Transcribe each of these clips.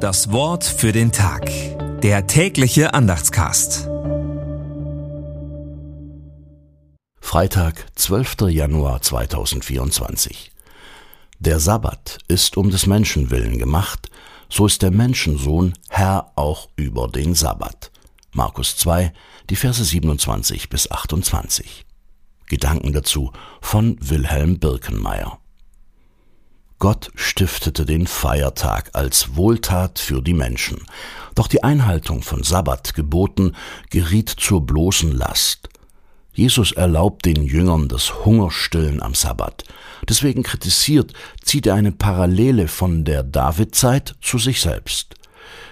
Das Wort für den Tag. Der tägliche Andachtscast. Freitag, 12. Januar 2024. Der Sabbat ist um des Menschen willen gemacht, so ist der Menschensohn Herr auch über den Sabbat. Markus 2, die Verse 27 bis 28. Gedanken dazu von Wilhelm Birkenmeier. Gott stiftete den Feiertag als Wohltat für die Menschen. Doch die Einhaltung von Sabbatgeboten geriet zur bloßen Last. Jesus erlaubt den Jüngern das Hungerstillen am Sabbat. Deswegen kritisiert, zieht er eine Parallele von der Davidzeit zu sich selbst.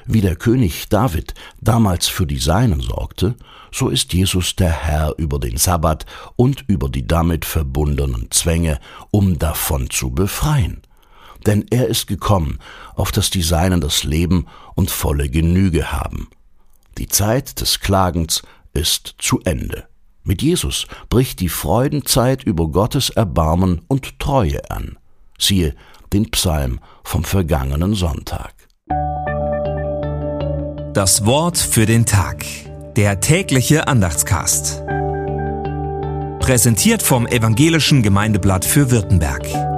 Wie der König David damals für die Seinen sorgte, so ist Jesus der Herr über den Sabbat und über die damit verbundenen Zwänge, um davon zu befreien denn er ist gekommen, auf dass die Seinen das Leben und volle Genüge haben. Die Zeit des Klagens ist zu Ende. Mit Jesus bricht die Freudenzeit über Gottes Erbarmen und Treue an. Siehe den Psalm vom vergangenen Sonntag. Das Wort für den Tag. Der tägliche Andachtscast. Präsentiert vom Evangelischen Gemeindeblatt für Württemberg.